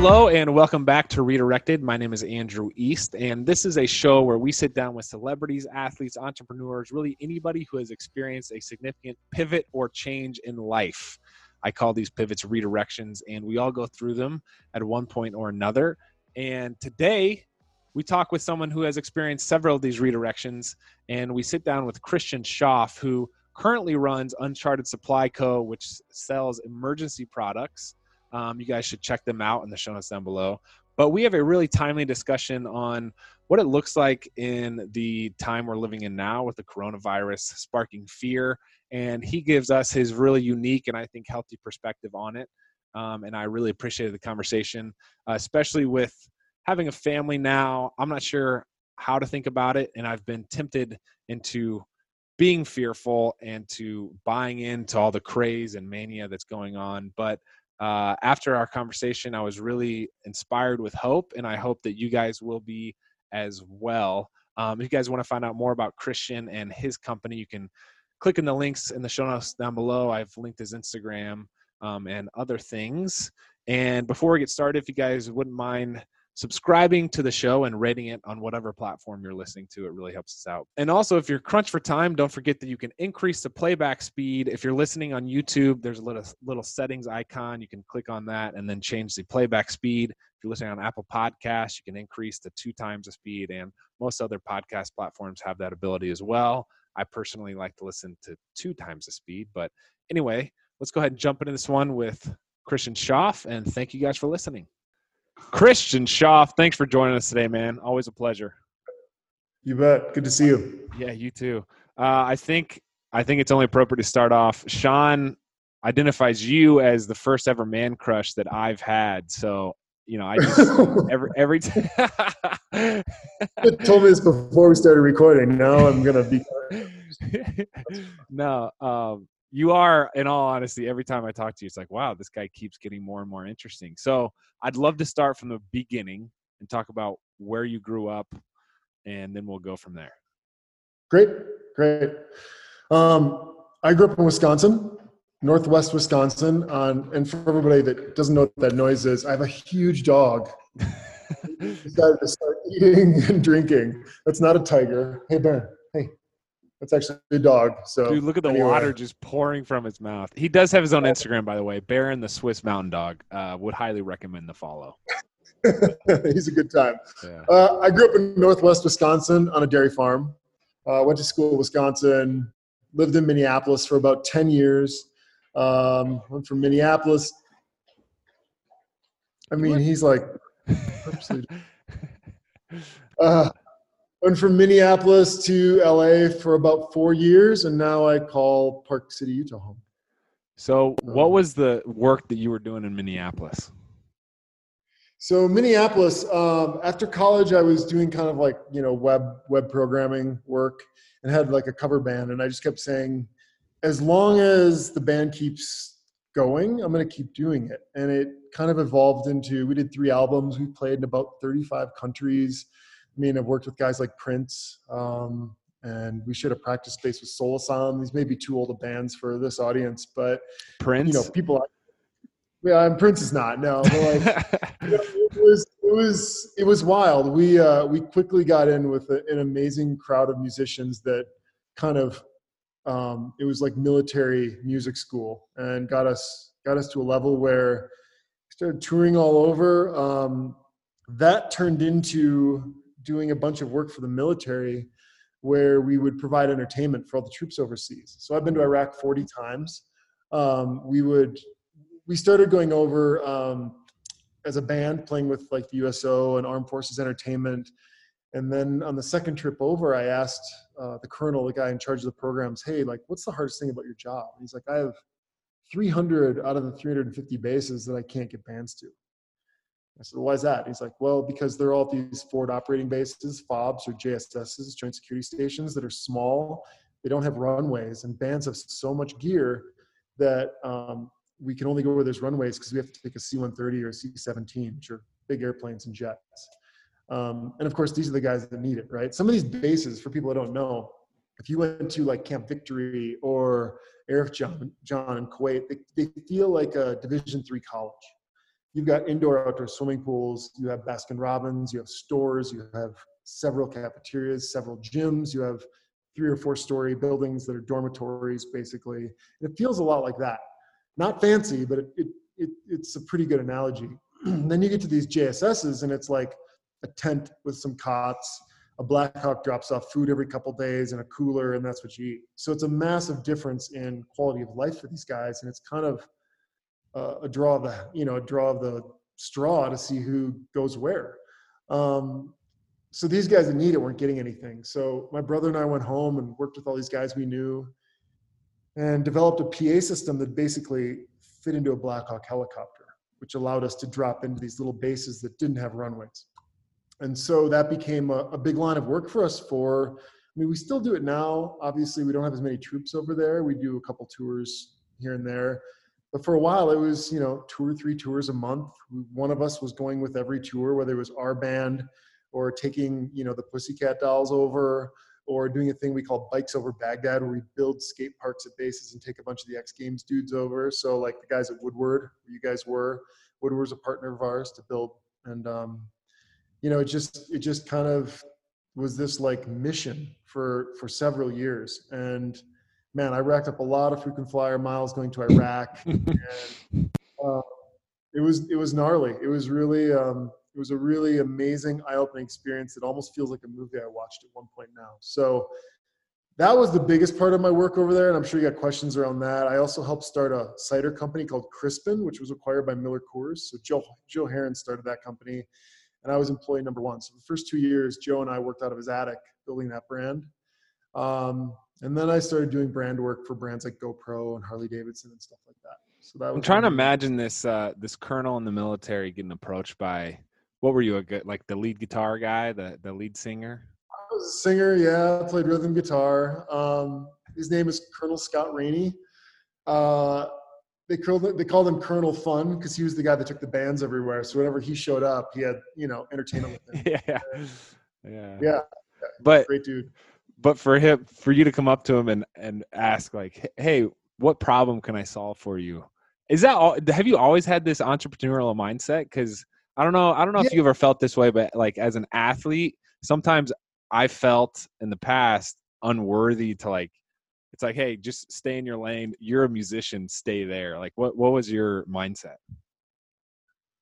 Hello and welcome back to Redirected. My name is Andrew East, and this is a show where we sit down with celebrities, athletes, entrepreneurs, really anybody who has experienced a significant pivot or change in life. I call these pivots redirections, and we all go through them at one point or another. And today, we talk with someone who has experienced several of these redirections, and we sit down with Christian Schauf, who currently runs Uncharted Supply Co., which sells emergency products. Um, you guys should check them out in the show notes down below. But we have a really timely discussion on what it looks like in the time we're living in now with the coronavirus sparking fear. And he gives us his really unique and I think healthy perspective on it. Um, and I really appreciated the conversation, uh, especially with having a family now. I'm not sure how to think about it. And I've been tempted into being fearful and to buying into all the craze and mania that's going on. But uh, after our conversation, I was really inspired with hope, and I hope that you guys will be as well. Um, if you guys want to find out more about Christian and his company, you can click in the links in the show notes down below. I've linked his Instagram um, and other things. And before we get started, if you guys wouldn't mind subscribing to the show and rating it on whatever platform you're listening to. It really helps us out. And also, if you're crunched for time, don't forget that you can increase the playback speed. If you're listening on YouTube, there's a little little settings icon. You can click on that and then change the playback speed. If you're listening on Apple Podcasts, you can increase to two times the speed, and most other podcast platforms have that ability as well. I personally like to listen to two times the speed, but anyway, let's go ahead and jump into this one with Christian Schauf, and thank you guys for listening. Christian Schauf, thanks for joining us today, man. Always a pleasure. You bet. Good to see you. Yeah, you too. Uh, I think I think it's only appropriate to start off. Shawn identifies you as the first ever man crush that I've had. So you know, I just every every time. told me this before we started recording. Now I'm gonna be. no, um, you are in all honesty every time i talk to you it's like wow this guy keeps getting more and more interesting. So i'd love to start from the beginning and talk about where you grew up and then we'll go from there. Great great. Um, i grew up in wisconsin northwest wisconsin on, and for everybody that doesn't know what that noise is i have a huge dog. Decided to start eating and drinking. That's not a tiger. Hey ben hey that's actually a dog. So Dude, look at the anyway. water just pouring from his mouth. He does have his own Instagram, by the way. Baron the Swiss Mountain Dog. Uh, would highly recommend the follow. He's a good time. Yeah. Uh, I grew up in Northwest Wisconsin on a dairy farm. Uh, went to school in Wisconsin. Lived in Minneapolis for about ten years. Um, went from Minneapolis. I mean, he's like. uh, went from Minneapolis to LA for about four years, and now I call Park City, Utah home. So, what um, was the work that you were doing in Minneapolis? So Minneapolis, um, after college, I was doing kind of like you know web web programming work, and had like a cover band, and I just kept saying, as long as the band keeps going, I'm going to keep doing it, and it kind of evolved into we did three albums, we played in about 35 countries. I mean, I've worked with guys like Prince, um, and we should have practice space with Soul Asylum. These may be too old of bands for this audience, but Prince, you know, people. Yeah, and Prince is not. No, like, you know, it was it was it was wild. We uh, we quickly got in with a, an amazing crowd of musicians that kind of um, it was like military music school and got us got us to a level where we started touring all over. Um, that turned into doing a bunch of work for the military where we would provide entertainment for all the troops overseas. So I've been to Iraq 40 times. Um, we would, we started going over um, as a band playing with like the USO and Armed Forces Entertainment. And then on the second trip over, I asked uh, the colonel, the guy in charge of the programs, hey, like, what's the hardest thing about your job? And he's like, I have 300 out of the 350 bases that I can't get bands to. I said, why is that? He's like, well, because they're all these forward operating bases, FOBs or JSSs, Joint Security Stations, that are small. They don't have runways, and bands have so much gear that um, we can only go where there's runways because we have to take a C-130 or a C-17, which are big airplanes and jets. Um, and of course, these are the guys that need it, right? Some of these bases, for people that don't know, if you went to like Camp Victory or Arifjan, John in Kuwait, they, they feel like a Division three college you've got indoor outdoor swimming pools you have baskin robbins you have stores you have several cafeterias several gyms you have three or four story buildings that are dormitories basically. It feels a lot like that. Not fancy but it, it, it it's a pretty good analogy. Then you get to these jsss and it's like a tent with some cots. A blackhawk drops off food every couple days in a cooler and that's what you eat. So it's a massive difference in quality of life for these guys and it's kind of uh, a draw of the you know a draw of the straw to see who goes where. Um, so these guys that need it weren't getting anything. So my brother and i went home and worked with all these guys we knew and developed a pa system that basically fit into a blackhawk helicopter which allowed us to drop into these little bases that didn't have runways. And so that became a, a, big line of work for us for i mean we still do it now. Obviously we don't have as many troops over there. We do a couple tours here and there but for a while it was you know two or three tours a month. One of us was going with every tour whether it was our band or taking you know the pussycat dolls over or doing a thing we call bikes over baghdad where we build skate parks at bases and take a bunch of the x games dudes over. So like the guys at woodward you guys were woodward's a partner of ours to build. And um, you know, it just it just kind of was this like mission for for several years. And man, I racked up a lot of frequent flyer miles going to Iraq. and, uh, it was it was gnarly. It was really um, it was a really amazing eye-opening experience. It almost feels like a movie I watched at one point now. So that was the biggest part of my work over there, and I'm sure you got questions around that. I also helped start a cider company called Crispin, which was acquired by Miller Coors. So Joe Joe Heron started that company, and I was employee number one. So the first two years, Joe and I worked out of his attic building that brand. Um, and then I started doing brand work for brands like GoPro and Harley Davidson and stuff like that. So that I'm trying to imagine this uh, this colonel in the military getting approached by what were you a good like the lead guitar guy, the the lead singer? I was a singer, yeah. I played rhythm guitar. Um, his name is Colonel Scott Rainey. Uh, they called they called him Colonel Fun because he was the guy that took the bands everywhere. So whenever he showed up, he had you know entertainment with him. yeah, yeah, yeah. But great dude. But for him, for you to come up to him and and ask like, "Hey, what problem can I solve for you?" Is that all? Have you always had this entrepreneurial mindset? Because I don't know. I don't know yeah. if you ever felt this way, but like as an athlete, sometimes I felt in the past unworthy to like it's like, hey, just stay in your lane. You're a musician, stay there. Like, what what was your mindset?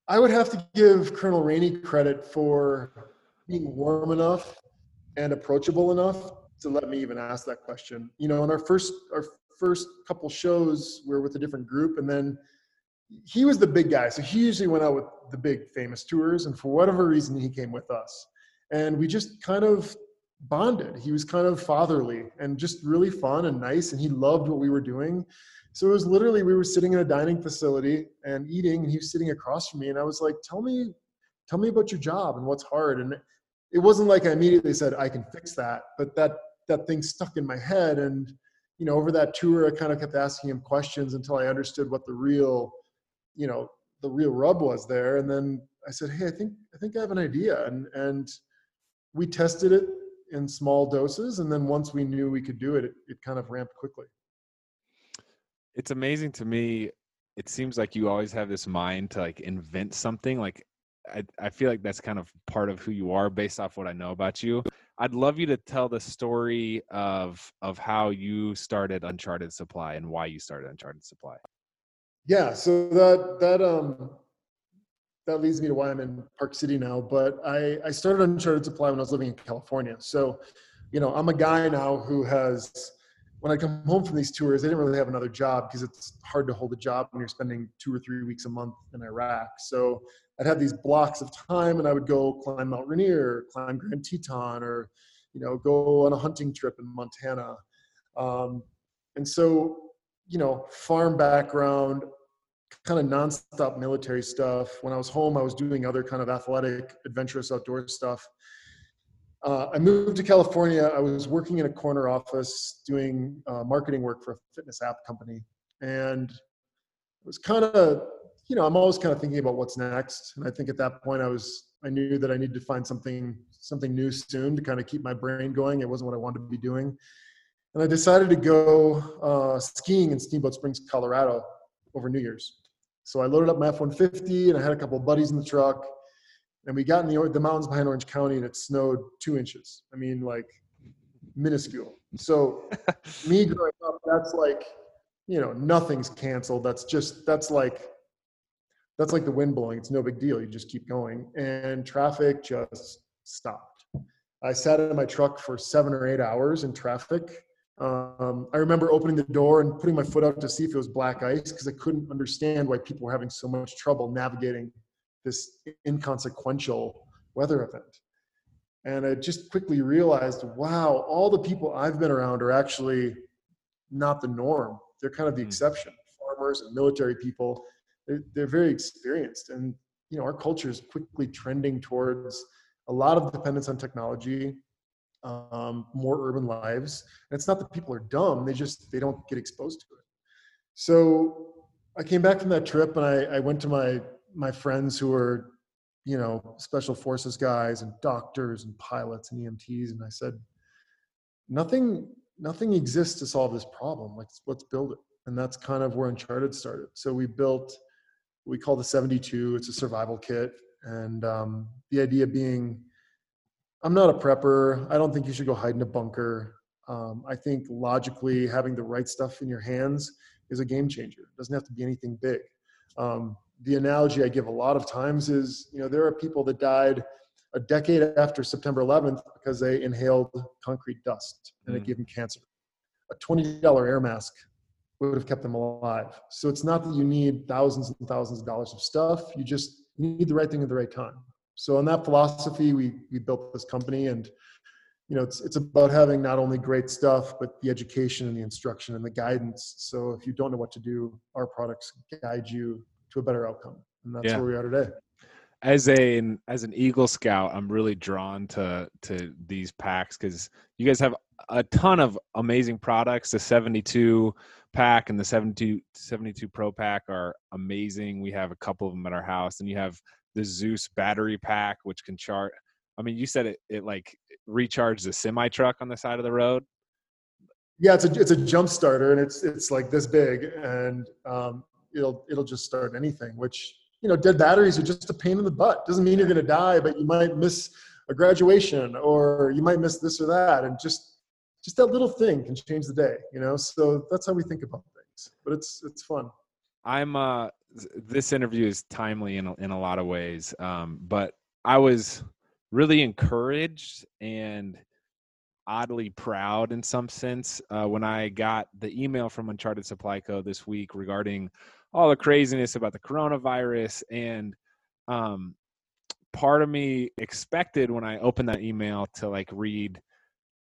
I would have to give Colonel Rainey credit for being warm enough and approachable enough to let me even ask that question. You know, in our first our first couple shows, we are with a different group, and then he was the big guy, so he usually went out with the big famous tours, and for whatever reason, he came with us, and we just kind of bonded. He was kind of fatherly and just really fun and nice, and he loved what we were doing. So it was literally we were sitting in a dining facility and eating, and he was sitting across from me, and I was like, "Tell me, tell me about your job and what's hard." And it wasn't like I immediately said I can fix that, but that that thing stuck in my head, and you know, over that tour, I kind of kept asking him questions until I understood what the real, you know, the real rub was there, and then I said, "Hey, I think I think I have an idea," and and we tested it in small doses. And then once we knew we could do it, it it, kind of ramped quickly. It's amazing to me. It seems like you always have this mind to like invent something. Like I, I feel like that's kind of part of who you are based off what I know about you. I'd love you to tell the story of of how you started Uncharted Supply and why you started Uncharted Supply. Yeah, so that that um that leads me to why I'm in Park City now. But I, I started Uncharted Supply when I was living in California. So, you know, I'm a guy now who has, when I come home from these tours, I didn't really have another job because it's hard to hold a job when you're spending two or three weeks a month in Iraq. So I'd have these blocks of time and I would go climb Mount Rainier, climb Grand Teton, or, you know, go on a hunting trip in Montana. Um, and so, you know, farm background, kind of nonstop military stuff. When I was home, I was doing other kind of athletic, adventurous outdoor stuff. Uh, I moved to California. I was working in a corner office doing uh, marketing work for a fitness app company. And it was kind of, you know, I'm always kind of thinking about what's next. And I think at that point I was, I knew that I needed to find something, something new soon to kind of keep my brain going. It wasn't what I wanted to be doing. And I decided to go uh, skiing in Steamboat Springs, Colorado over New Year's. So I loaded up my F-150 and I had a couple buddies in the truck and we got in the, the mountains behind Orange County and it snowed two inches. I mean, like minuscule. So me growing up, that's like, you know, nothing's canceled. That's just, that's like, that's like the wind blowing. It's no big deal. You just keep going and traffic just stopped. I sat in my truck for seven or eight hours in traffic. Um, I remember opening the door and putting my foot out to see if it was black ice because I couldn't understand why people were having so much trouble navigating this inconsequential weather event. And I just quickly realized, wow, all the people I've been around are actually not the norm. They're kind of the hmm. exception. Farmers and military people, they're, they're very experienced. And you know, our culture is quickly trending towards a lot of dependence on technology, um, more urban lives. And it's not that people are dumb; they just they don't get exposed to it. So I came back from that trip and I, I went to my my friends who are, you know, special forces guys and doctors and pilots and EMTs, and I said, nothing, nothing exists to solve this problem. Let's let's build it, and that's kind of where Uncharted started. So we built, we call the 72. It's a survival kit, and um, the idea being, I'm not a prepper. I don't think you should go hide in a bunker. Um, I think logically, having the right stuff in your hands is a game changer. It doesn't have to be anything big. Um, the analogy I give a lot of times is, you know, there are people that died a decade after September 11th because they inhaled concrete dust and mm. it gave them cancer. A $20 air mask would have kept them alive. So it's not that you need thousands and thousands of dollars of stuff. You just need the right thing at the right time. So on that philosophy, we we built this company, and you know it's it's about having not only great stuff, but the education and the instruction and the guidance. So if you don't know what to do, our products guide you to a better outcome. And that's yeah. where we are today. As a as an Eagle Scout, I'm really drawn to to these packs because you guys have a ton of amazing products. The 72 pack and the 72 72 Pro pack are amazing. We have a couple of them at our house, and you have the Zeus battery pack, which can chart. I mean, you said it it like recharges a semi truck on the side of the road. Yeah, it's a it's a jump starter, and it's it's like this big, and um, it'll it'll just start anything. Which you know, dead batteries are just a pain in the butt. Doesn't mean you're going to die, but you might miss a graduation or you might miss this or that, and just just that little thing can change the day. You know, so that's how we think about things. But it's it's fun. I'm uh this interview is timely in a, in a lot of ways, um, but I was really encouraged and oddly proud in some sense uh, when I got the email from Uncharted Supply Co. this week regarding all the craziness about the coronavirus and um, part of me expected when i opened that email to like read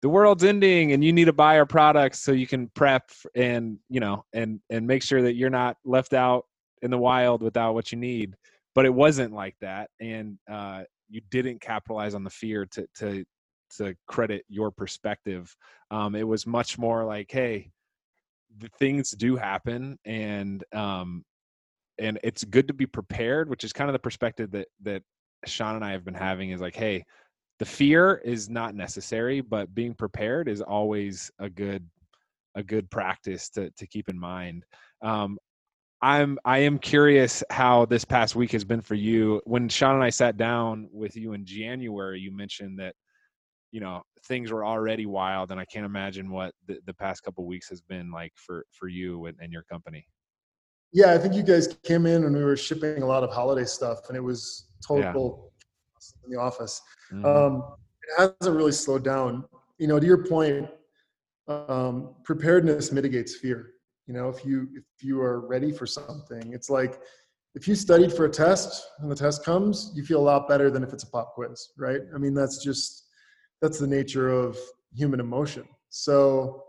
the world's ending and you need to buy our products so you can prep and you know and and make sure that you're not left out in the wild without what you need but it wasn't like that and uh, you didn't capitalize on the fear to to to credit your perspective um, it was much more like hey things do happen and um and it's good to be prepared which is kind of the perspective that that shawn and i have been having is like hey the fear is not necessary but being prepared is always a good a good practice to to keep in mind. Um i'm i am curious how this past week has been for you. When shawn and i sat down with you in january you mentioned that you know things were already wild and i can't imagine what the, the past couple weeks has been like for for you and, and your company. Yeah i think you guys came in and we were shipping a lot of holiday stuff and it was total yeah. in the office. Mm-hmm. um, it hasn't really slowed down. You know to your point um, preparedness mitigates fear. You know if you if you are ready for something it's like if you studied for a test and the test comes you feel a lot better than if it's a pop quiz right? I mean that's just that's the nature of human emotion. So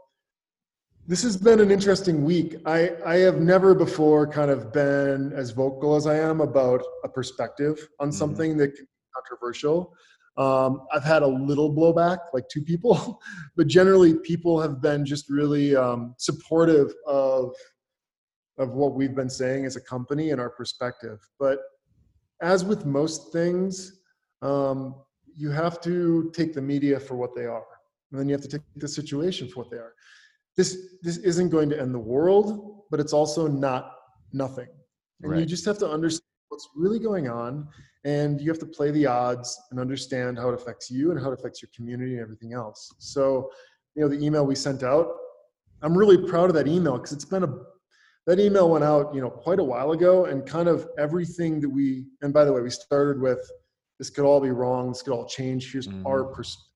this has been an interesting week. I, I have never before kind of been as vocal as I am about a perspective on mm-hmm. something that can be controversial. Um, I've had a little blowback, like two people, but generally people have been just really um, supportive of of what we've been saying as a company and our perspective. But as with most things, um, you have to take the media for what they are, and then you have to take the situation for what they are. This this isn't going to end the world, but it's also not nothing. and right. you just have to understand what's really going on and you have to play the odds and understand how it affects you and how it affects your community and everything else so you know the email we sent out i'm really proud of that email because it's been a that email went out you know quite a while ago and kind of everything that we and by the way we started with this could all be wrong this could all change here's mm-hmm. our perspective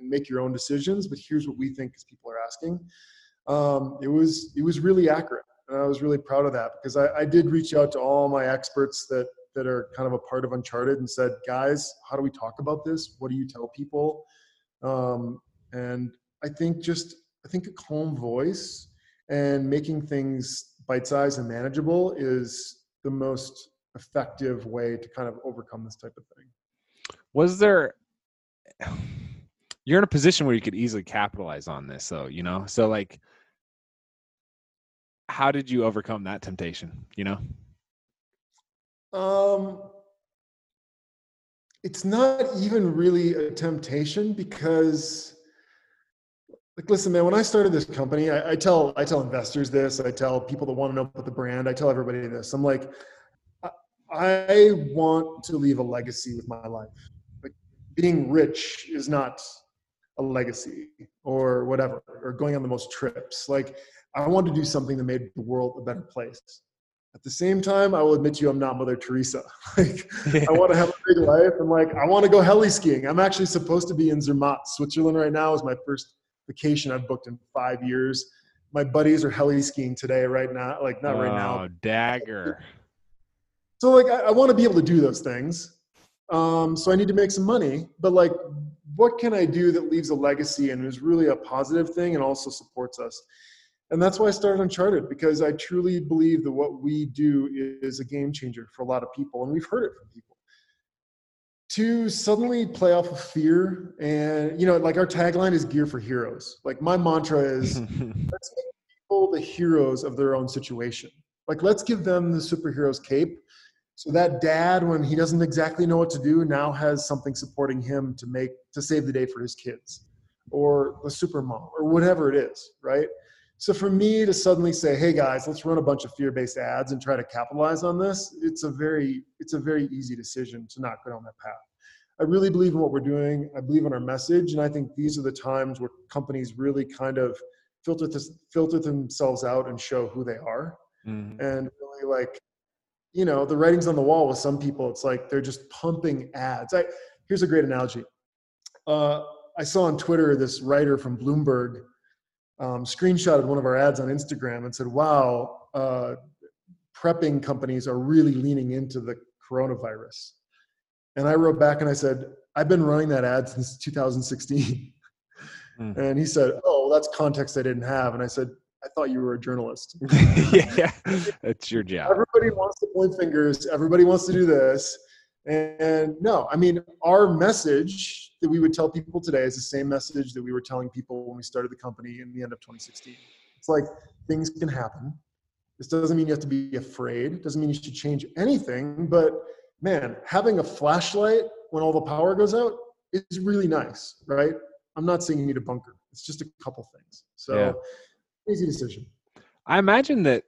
make your own decisions but here's what we think as people are asking. Um, it was it was really accurate and i was really proud of that because I, I did reach out to all my experts that that are kind of a part of uncharted and said guys how do we talk about this? What do you tell people? Um, and i think just i think a calm voice and making things bite-sized and manageable is the most effective way to kind of overcome this type of thing. Was there you're in a position where you could easily capitalize on this though you know? So like how did you overcome that temptation you know? Um it's not even really a temptation because like listen man when i started this company I, I, tell i tell investors this i tell people that want to know about the brand i tell everybody this. I'm like I, want to leave a legacy with my life like being rich is not a legacy or whatever or going on the most trips like i want to do something that made the world a better place at the same time i will admit to you i'm not mother teresa like i want to have a big life and like i want to go heli skiing i'm actually supposed to be in zermatt switzerland right now is my first vacation I've booked in five years. My buddies are heli skiing today, right now. Like not oh, right now. Oh, dagger. So like I, I want to be able to do those things. Um, so I need to make some money. But like, what can I do that leaves a legacy and is really a positive thing and also supports us? And that's why I started Uncharted because I truly believe that what we do is a game changer for a lot of people, and we've heard it from people to suddenly play off of fear and you know like our tagline is gear for heroes like my mantra is let's make people the heroes of their own situation like let's give them the superhero's cape so that dad when he doesn't exactly know what to do now has something supporting him to make to save the day for his kids or the super mom or whatever it is right so for me to suddenly say, "Hey guys, let's run a bunch of fear-based ads and try to capitalize on this," it's a very it's a very easy decision to not go down that path. I really believe in what we're doing. I believe in our message, and I think these are the times where companies really kind of filter this, filter themselves out and show who they are, mm-hmm. and really like, you know, the writing's on the wall with some people. It's like they're just pumping ads. I here's a great analogy. Uh, I saw on Twitter this writer from Bloomberg um, screenshotted one of our ads on Instagram and said, "Wow, uh, prepping companies are really leaning into the coronavirus." And I wrote back and I said, "I've been running that ad since 2016." Mm. And he said, "Oh, well, that's context I didn't have." And I said, "I thought you were a journalist." yeah, that's your job. Everybody wants to point fingers. Everybody wants to do this. And no, I mean, our message that we would tell people today is the same message that we were telling people when we started the company in the end of 2016. It's like things can happen. This doesn't mean you have to be afraid. It doesn't mean you should change anything. But man, having a flashlight when all the power goes out is really nice, right? I'm not saying you need a bunker. It's just a couple things. So yeah. Easy decision. I imagine that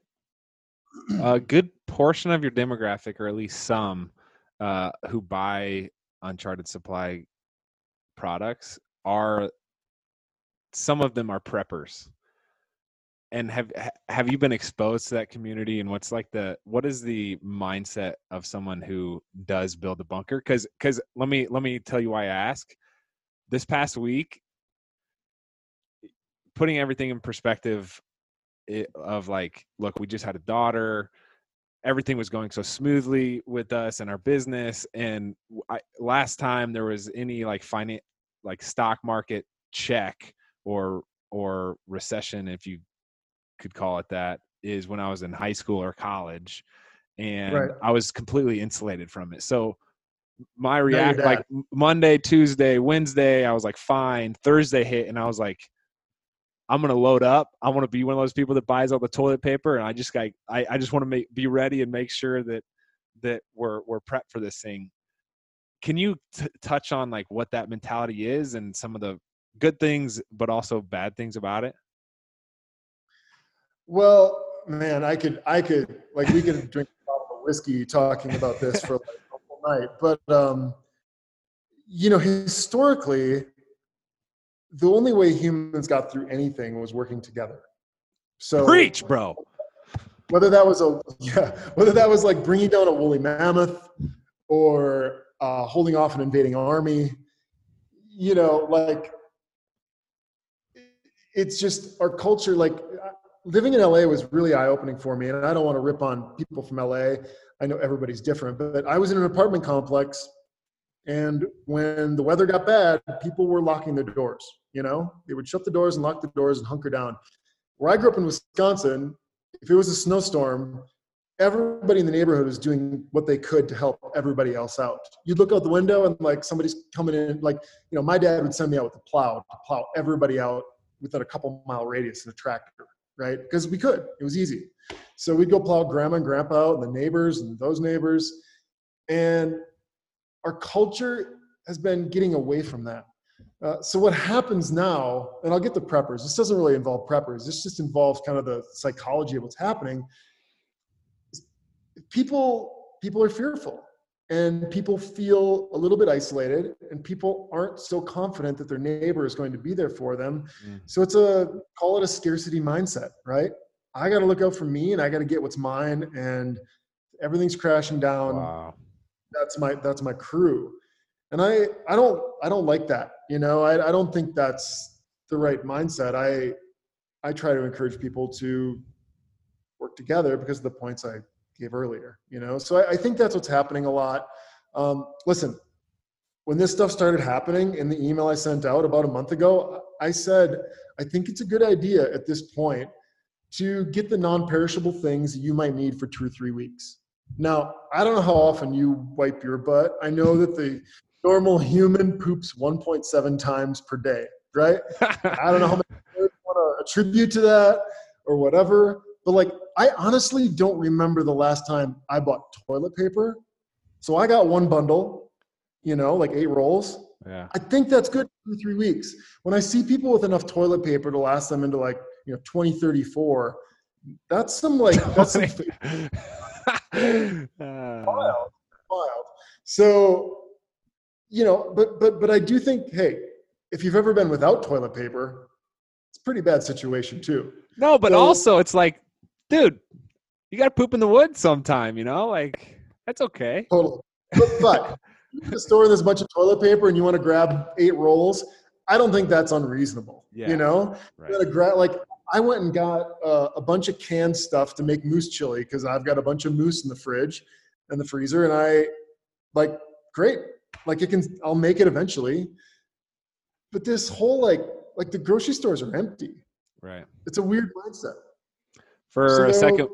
a good portion of your demographic, or at least some, uh, who buy Uncharted Supply products are some of them are preppers. And have have you been exposed to that community? And what's like the what is the mindset of someone who does build a bunker? Because because let me let me tell you why I ask. This past week, putting everything in perspective, it, of like, look, we just had a daughter everything was going so smoothly with us and our business and I, last time there was any like finance like stock market check or or recession if you could call it that is when i was in high school or college and right. i was completely insulated from it. So my react like monday tuesday wednesday i was like fine. Thursday hit and i was like I'm gonna load up. I want to be one of those people that buys all the toilet paper, and I just like I, I just want to make be ready and make sure that that we're we're prepped for this thing. Can you t- touch on like what that mentality is and some of the good things, but also bad things about it? Well, man, I could I could like we could drink a bottle of whiskey talking about this for like a whole night. But um, you know, historically, the only way humans got through anything was working together. So preach, bro. Whether that was a yeah, whether that was like bringing down a woolly mammoth or uh, holding off an invading army, you know, like it's just our culture. Like living in LA was really eye opening for me, and I don't want to rip on people from LA. I know everybody's different, but I was in an apartment complex and when the weather got bad, people were locking their doors. You know, they would shut the doors and lock the doors and hunker down. Where I grew up in Wisconsin, if it was a snowstorm, everybody in the neighborhood was doing what they could to help everybody else out. You'd look out the window and like somebody's coming in, like, you know, my dad would send me out with a plow to plow everybody out within a couple mile radius in a tractor, right? Because we could, it was easy. So we'd go plow grandma and grandpa out and the neighbors and those neighbors. And our culture has been getting away from that. Uh, so what happens now, and I'll get the preppers. This doesn't really involve preppers. This just involves kind of the psychology of what's happening. People people are fearful, and people feel a little bit isolated, and people aren't so confident that their neighbor is going to be there for them. Mm. So it's a call it a scarcity mindset, right? I got to look out for me, and I got to get what's mine, and everything's crashing down. Wow that's my that's my crew. And i i don't i don't like that you know? I, I don't think that's the right mindset. I i try to encourage people to work together because of the points i gave earlier you know? So i, I think that's what's happening a lot. Um, listen when this stuff started happening in the email i sent out about a month ago i said i think it's a good idea at this point to get the non-perishable things you might need for two or three weeks now, I don't know how often you wipe your butt. I know that the normal human poops 1.7 times per day, right? I don't know how many want to attribute to that or whatever, but like I honestly don't remember the last time I bought toilet paper. So I got one bundle, you know, like eight rolls. Yeah. I think that's good for three weeks. When I see people with enough toilet paper to last them into like, you know, 2034, that's some like that's some Ah. wild, wild. So, you know, but but but I do think, hey, if you've ever been without toilet paper, it's a pretty bad situation too. No, but so, also it's like, dude, you got to poop in the woods sometime. You know, like that's okay. Totally. But, but you store this bunch of toilet paper and you want to grab eight rolls. I don't think that's unreasonable. Yeah, you know, right. you grab like I went and got uh, a bunch of canned stuff to make moose chili because I've got a bunch of moose in the fridge and the freezer, and I like great, like it can. I'll make it eventually. But this whole like like the grocery stores are empty. Right. It's a weird mindset. For so a second,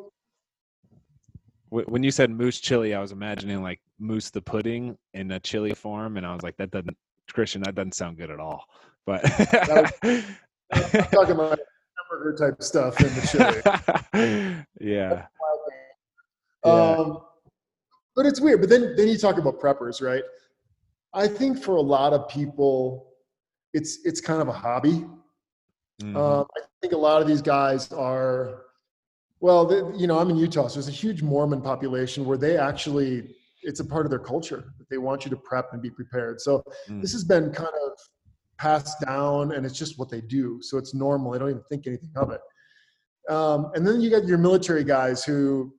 when you said moose chili, I was imagining like moose the pudding in a chili form, and I was like, that doesn't Christian, that doesn't sound good at all. But was, I'm talking about hamburger type stuff in the chili. yeah. Um, but it's weird. But then then you talk about preppers, right? I think for a lot of people, it's it's kind of a hobby. Mm-hmm. Um, I think a lot of these guys are, well, they, you know, I'm in Utah, so there's a huge Mormon population where they actually it's a part of their culture that they want you to prep and be prepared. So mm. this has been kind of passed down and it's just what they do. So it's normal. They don't even think anything of it. Um, and then you got your military guys who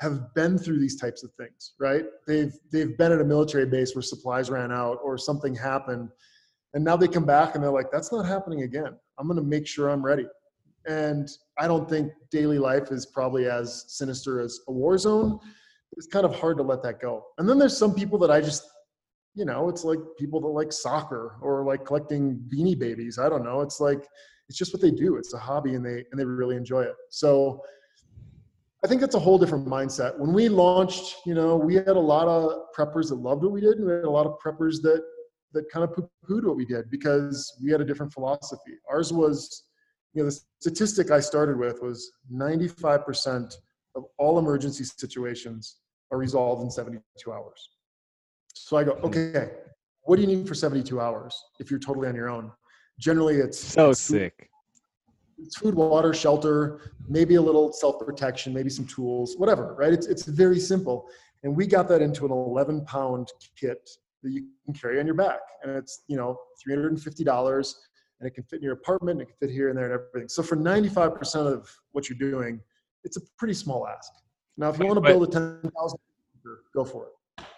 have been through these types of things, right? They've they've been at a military base where supplies ran out or something happened, and now they come back and they're like, "That's not happening again. I'm going to make sure I'm ready." And I don't think daily life is probably as sinister as a war zone. It's kind of hard to let that go. And then there's some people that I just you know, it's like people that like soccer or like collecting beanie babies. I don't know. It's like it's just what they do. It's a hobby and they and they really enjoy it. So I think that's a whole different mindset. When we launched, you know, we had a lot of preppers that loved what we did, and we had a lot of preppers that that kind of poo-pooed what we did because we had a different philosophy. Ours was, you know, the statistic I started with was 95% of all emergency situations are resolved in 72 hours. So I go, okay, what do you need for 72 hours if you're totally on your own? Generally, it's so sick. it's food, water, shelter, maybe a little self protection, maybe some tools, whatever, right? It's, it's very simple. And we got that into an 11 pound kit that you can carry on your back. And it's, you know, $350 and it can fit in your apartment, it can fit here and there and everything. So for 95% of what you're doing, it's a pretty small ask. Now, if you want to build a 10,000, go for it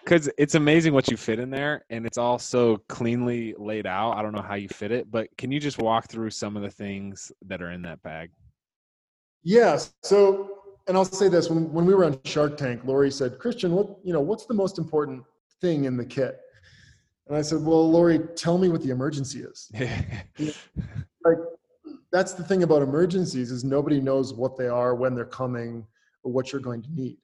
because it's amazing what you fit in there and it's all so cleanly laid out. I don't know how you fit it but can you just walk through some of the things that are in that bag? Yes so and i'll say this when, when we were on shark tank lori said christian what you know what's the most important thing in the kit? And i said well lori tell me what the emergency is. Like that's the thing about emergencies is nobody knows what they are when they're coming or what you're going to need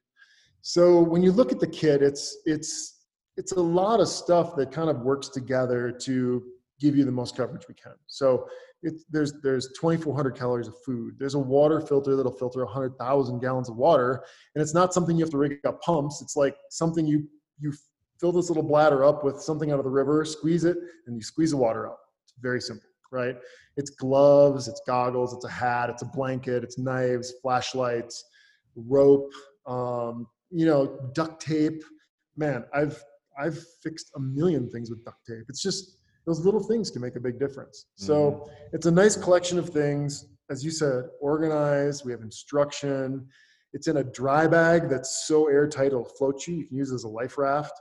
so when you look at the kit, it's it's it's a lot of stuff that kind of works together to give you the most coverage we can. So it's, there's there's 2,400 calories of food. There's a water filter that'll filter 100,000 gallons of water, and it's not something you have to rig up pumps. It's like something you you fill this little bladder up with something out of the river, squeeze it, and you squeeze the water up. It's very simple, right? It's gloves, it's goggles, it's a hat, it's a blanket, it's knives, flashlights, rope, um, you know, duct tape. Man, I've I've fixed a million things with duct tape. It's just those little things can make a big difference. Mm-hmm. So it's a nice collection of things. As you said, organized. We have instruction. It's in a dry bag that's so airtight it'll float you. You can use it as a life raft.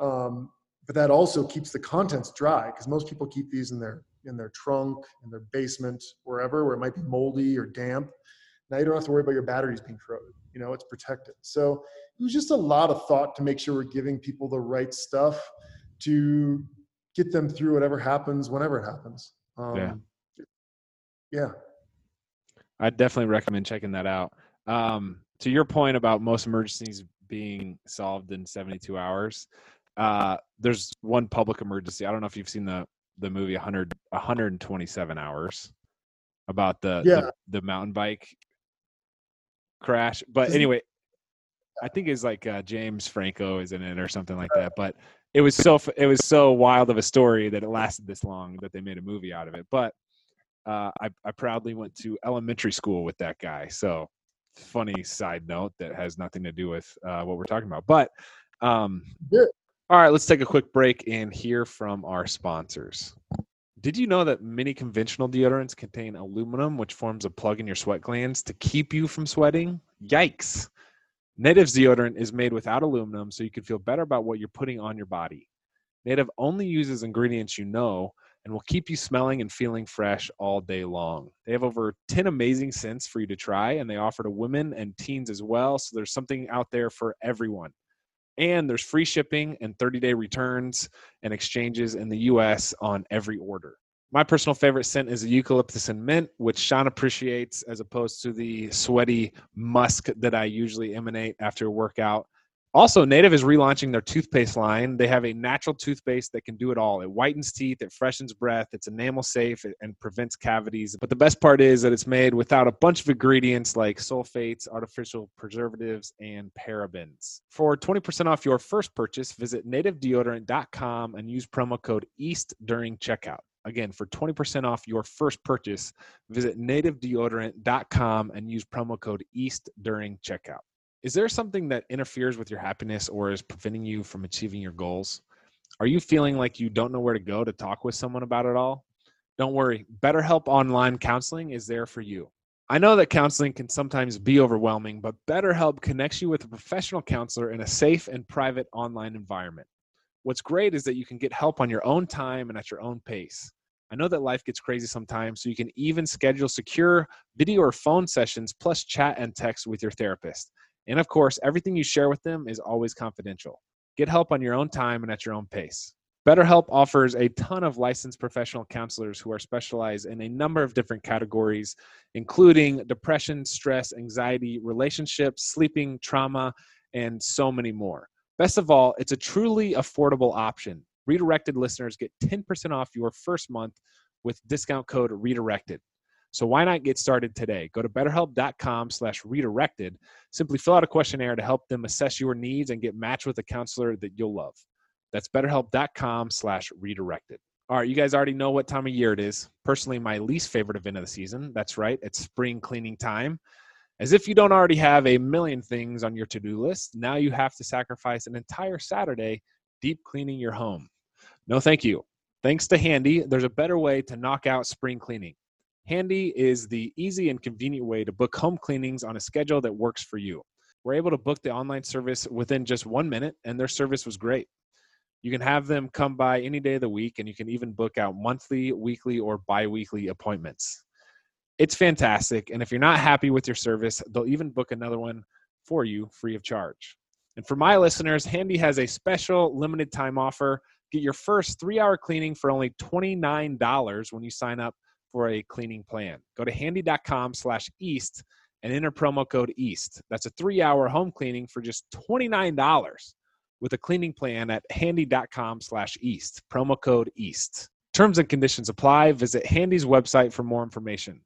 Um, but that also keeps the contents dry because most people keep these in their in their trunk, in their basement, wherever where it might be moldy or damp. Now you don't have to worry about your batteries being corroded. You know, it's protected. So it was just a lot of thought to make sure we're giving people the right stuff to get them through whatever happens whenever it happens. Um, yeah. Yeah. I definitely recommend checking that out. Um, to your point about most emergencies being solved in 72 hours, uh, there's one public emergency. I don't know if you've seen the the movie 100 127 hours about the, yeah. the, the mountain bike crash. But anyway, I think it's like uh, James Franco is in it or something like that. But it was so it was so wild of a story that it lasted this long that they made a movie out of it. But uh, I, I proudly went to elementary school with that guy. So funny side note that has nothing to do with uh, what we're talking about. But um, all right, let's take a quick break and hear from our sponsors. Did you know that many conventional deodorants contain aluminum, which forms a plug in your sweat glands to keep you from sweating? Yikes. Native's deodorant is made without aluminum, so you can feel better about what you're putting on your body. Native only uses ingredients you know and will keep you smelling and feeling fresh all day long. They have over 10 amazing scents for you to try, and they offer to women and teens as well. So there's something out there for everyone. And there's free shipping and 30 day returns and exchanges in the US on every order. My personal favorite scent is eucalyptus and mint, which Shawn appreciates as opposed to the sweaty musk that I usually emanate after a workout. Also, Native is relaunching their toothpaste line. They have a natural toothpaste that can do it all. It whitens teeth, it freshens breath, it's enamel safe, and prevents cavities. But the best part is that it's made without a bunch of ingredients like sulfates, artificial preservatives, and parabens. For 20% off your first purchase, visit nativedeodorant.com and use promo code EAST during checkout. Again, for 20% off your first purchase, visit nativedeodorant.com and use promo code EAST during checkout. Is there something that interferes with your happiness or is preventing you from achieving your goals? Are you feeling like you don't know where to go to talk with someone about it all? Don't worry, BetterHelp Online Counseling is there for you. I know that counseling can sometimes be overwhelming, but BetterHelp connects you with a professional counselor in a safe and private online environment. What's great is that you can get help on your own time and at your own pace. I know that life gets crazy sometimes, so you can even schedule secure video or phone sessions plus chat and text with your therapist. And of course, everything you share with them is always confidential. Get help on your own time and at your own pace. BetterHelp offers a ton of licensed professional counselors who are specialized in a number of different categories, including depression, stress, anxiety, relationships, sleeping, trauma, and so many more. Best of all, it's a truly affordable option. Redirected listeners get 10% off your first month with discount code redirected. So why not get started today? Go to betterhelp.com slash redirected. Simply fill out a questionnaire to help them assess your needs and get matched with a counselor that you'll love. That's betterhelp.com slash redirected. All right, you guys already know what time of year it is. Personally, my least favorite event of the season. That's right, it's spring cleaning time. As if you don't already have a million things on your to do list, now you have to sacrifice an entire Saturday deep cleaning your home. No, thank you. Thanks to Handy, there's a better way to knock out spring cleaning. Handy is the easy and convenient way to book home cleanings on a schedule that works for you. We're able to book the online service within just one minute, and their service was great. You can have them come by any day of the week, and you can even book out monthly, weekly, or bi weekly appointments. It's fantastic. And if you're not happy with your service, they'll even book another one for you free of charge. And for my listeners, Handy has a special limited time offer. Get your first three hour cleaning for only $29 when you sign up for a cleaning plan. Go to handy.com slash east and enter promo code EAST. That's a three hour home cleaning for just $29 with a cleaning plan at handy.com slash east. Promo code east. Terms and conditions apply. Visit handy's website for more information.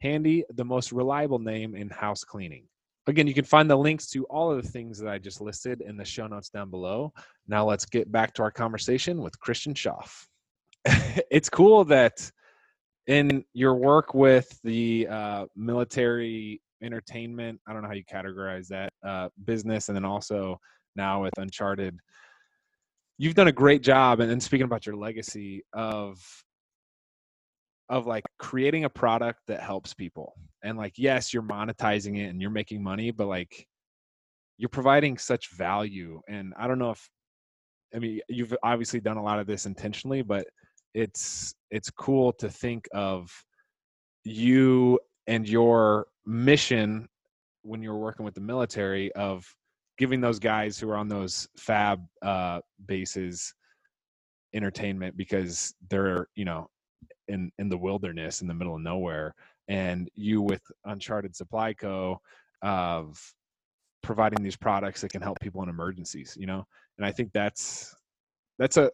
Handy the most reliable name in house cleaning. Again you can find the links to all of the things that i just listed in the show notes down below. Now let's get back to our conversation with christian Schauf it's cool that in your work with the uh, military entertainment i don't know how you categorize that uh, business and then also now with Uncharted. You've done a great job, and then speaking about your legacy of of like creating a product that helps people, and like yes, you're monetizing it and you're making money, but like you're providing such value. And I don't know if I mean you've obviously done a lot of this intentionally, but it's it's cool to think of you and your mission when you're working with the military of giving those guys who are on those FOB uh, bases entertainment because they're you know in in the wilderness in the middle of nowhere and you with uncharted supply co of providing these products that can help people in emergencies you know? And i think that's that's a